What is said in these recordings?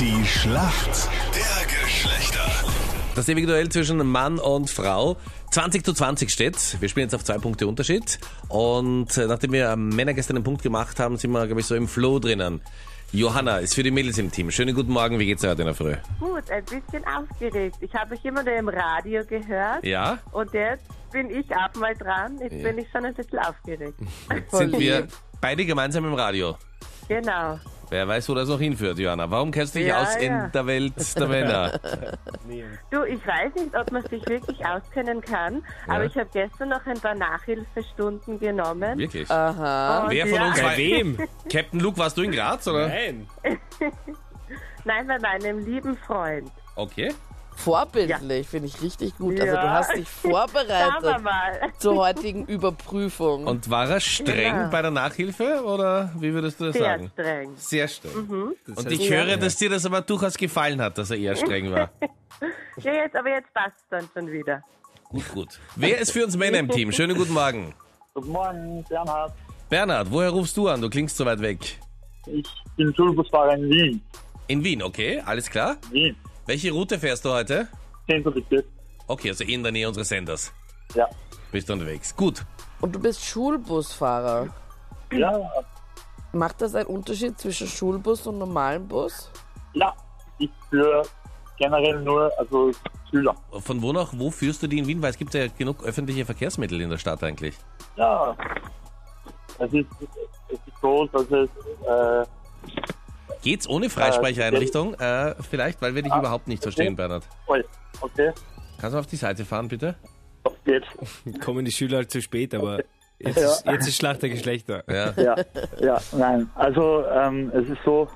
Die Schlacht der Geschlechter. Das ewige Duell zwischen Mann und Frau. 20 zu 20 steht. Wir spielen jetzt auf zwei Punkte Unterschied. Und äh, nachdem wir Männer gestern einen Punkt gemacht haben, sind wir, glaube ich, so im Flow drinnen. Johanna ist für die Mädels im Team. Schönen guten Morgen, wie geht's dir heute in der Früh? Gut, ein bisschen aufgeregt. Ich habe euch immer nur im Radio gehört Ja? und jetzt bin ich auch mal dran. Jetzt Ja. bin ich schon ein bisschen aufgeregt. Sind wir beide gemeinsam im Radio? genau. Wer weiß, wo das noch hinführt, Johanna. Warum kennst du dich Ja, aus ja. in der Welt der Männer? Du, ich weiß nicht, ob man sich wirklich auskennen kann, Ja. aber ich habe gestern noch ein paar Nachhilfestunden genommen. Wirklich? Aha. Und Wer von ja, uns war... Bei wem? Captain Luke, warst du in Graz, oder? Nein. Nein, bei meinem lieben Freund. Okay. Vorbildlich, finde ich richtig gut. Also Ja. du hast dich vorbereitet zur heutigen Überprüfung. Und war er streng Ja. bei der Nachhilfe, oder wie würdest du das Sehr sagen? streng. Sehr streng. Das Und ich Ja. höre, dass dir das aber durchaus gefallen hat, dass er eher streng war. Ja, jetzt, aber jetzt passt dann schon wieder. Gut, gut. Wer ist für uns Männer im Team? Schönen guten Morgen. Guten Morgen, Bernhard. Bernhard, woher rufst du an? Du klingst so weit weg. Ich bin Schulbusfahrer in Wien. In Wien, okay, alles klar. Wien. Welche Route fährst du heute? 10. Bezirk. Okay, also in der Nähe unseres Senders. Ja. Bist du unterwegs. Gut. Und du bist Schulbusfahrer. Ja, Macht das einen Unterschied zwischen Schulbus und normalem Bus? ja. Ich für generell nur, also Schüler. Von wo nach wo führst du die in Wien? Weil es gibt ja genug öffentliche Verkehrsmittel in der Stadt eigentlich. Ja. Es ist, es ist so, dass es, äh, Geht's ohne Freisprecheinrichtung? Äh, vielleicht, weil wir dich Ah, überhaupt nicht verstehen, Bernhard. okay, Kannst du auf die Seite fahren, bitte? auf geht's. kommen die Schüler halt zu spät, aber jetzt, ist, jetzt ist Schlacht der Geschlechter. Ja. Ja, ja, nein. Also, ähm, es ist so,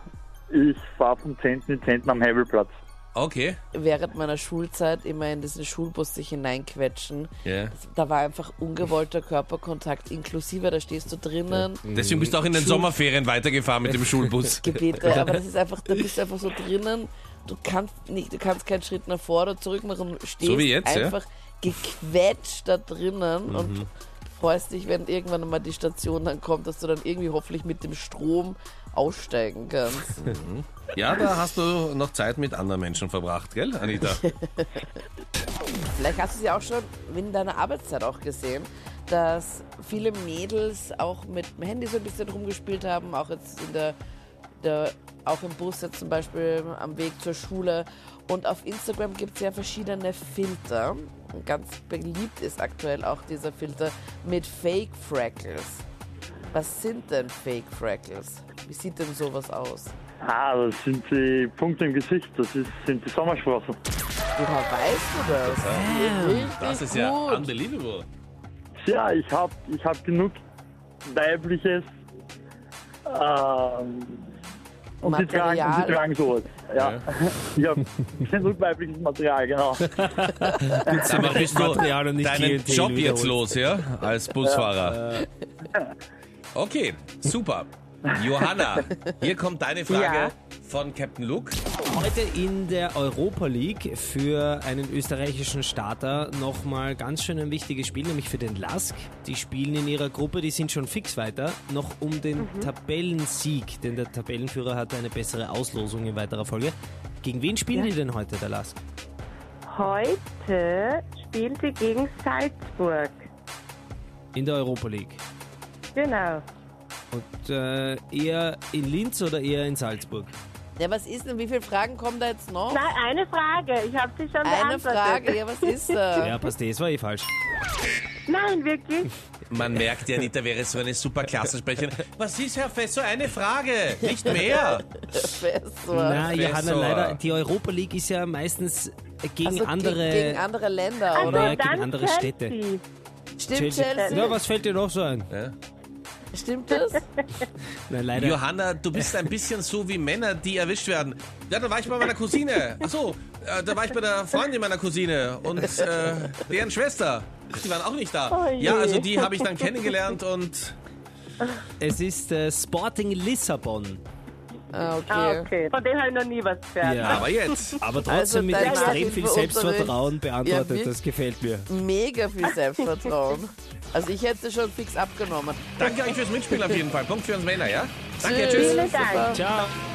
ich fahre vom 10. in den 10. am Hebelplatz. Okay. Während meiner Schulzeit immer in diesen Schulbus sich hineinquetschen. Ja. Da war einfach ungewollter Körperkontakt inklusive, da stehst du drinnen, Deswegen bist du auch in den Schul- Sommerferien weitergefahren mit dem Schulbus. Gebete, aber das ist einfach, da bist du einfach so drinnen, du kannst nicht, du kannst keinen Schritt nach vor oder zurück machen, du stehst So jetzt, ja? einfach gequetscht da drinnen und freust dich, wenn irgendwann mal die Station dann kommt, dass du dann irgendwie hoffentlich mit dem Strom aussteigen kannst. Ja, da hast du noch Zeit mit anderen Menschen verbracht, gell, Anita? Vielleicht hast du es ja auch schon in deiner Arbeitszeit auch gesehen, dass viele Mädels auch mit dem Handy so ein bisschen rumgespielt haben, auch jetzt in der, der auch im Bus jetzt zum Beispiel am Weg zur Schule. Und auf Instagram gibt es ja verschiedene Filter. Ganz beliebt ist aktuell auch dieser Filter mit Fake Freckles. Was sind denn Fake Freckles? Wie sieht denn sowas aus? Ah, das sind die Punkte im Gesicht, das ist, sind die Sommersprossen. Woher weißt du das? Richtig Das ist ja gut. unbelievable. Ja, ich habe ich hab genug weibliches ähm, und sie, tragen, und sie tragen sowas. Ja. Ja. Ich habe genug weibliches Material, genau. Aber bist du Material und nicht deinen Job jetzt los, ja? Als Busfahrer. Okay, super. Johanna, hier kommt deine Frage Ja. von Captain Luke. Heute in der Europa League für einen österreichischen Starter nochmal ganz schön ein wichtiges Spiel, nämlich für den Lask. Die spielen in ihrer Gruppe, die sind schon fix weiter, noch um den Tabellensieg, denn der Tabellenführer hat eine bessere Auslosung in weiterer Folge. Gegen wen spielen die denn heute, der Lask? Heute spielen sie gegen Salzburg. In der Europa League. Genau. Und äh, eher in Linz oder eher in Salzburg? Ja, was ist denn? Wie viele Fragen kommen da jetzt noch? Nein, eine Frage. Ich habe sie schon Eine beantwortet. Frage, ja, was ist da? Ja, passt, das war eh falsch. Nein, wirklich. Man merkt ja, Anita wäre so eine super Klassensprecherin. Was ist, Herr Fessor, eine Frage, nicht mehr. Professor. Na, Professor. Johanna, leider, die Europa League ist ja meistens gegen Also andere. Ge gegen andere Länder, Also Oder oder? gegen dann andere Chelsea. Städte. Stimmt Chelsea. Chelsea? Ja, was fällt dir noch so ein? Ja. Stimmt das? Nein, leider. Johanna, du bist ein bisschen so wie Männer, die erwischt werden. Ja, da war ich bei meiner Cousine. Ach so, äh, da war ich bei der Freundin meiner Cousine und äh, deren Schwester. Die waren auch nicht da. Oh. Ja, also die habe ich dann kennengelernt und Es ist äh, Sporting Lissabon. Ah, Ah, okay. okay. Von dem habe ich noch nie was gehört. Ja. aber jetzt. Aber trotzdem Also mit dein extrem viel. Selbstvertrauen beantwortet. Ja, das gefällt mir. Mega viel Selbstvertrauen. Also ich hätte schon fix abgenommen. Danke euch fürs Mitspielen auf jeden Fall. Punkt für uns Männer, ja? Danke, Tschüss. tschüss. Vielen Dank. Super. Ciao.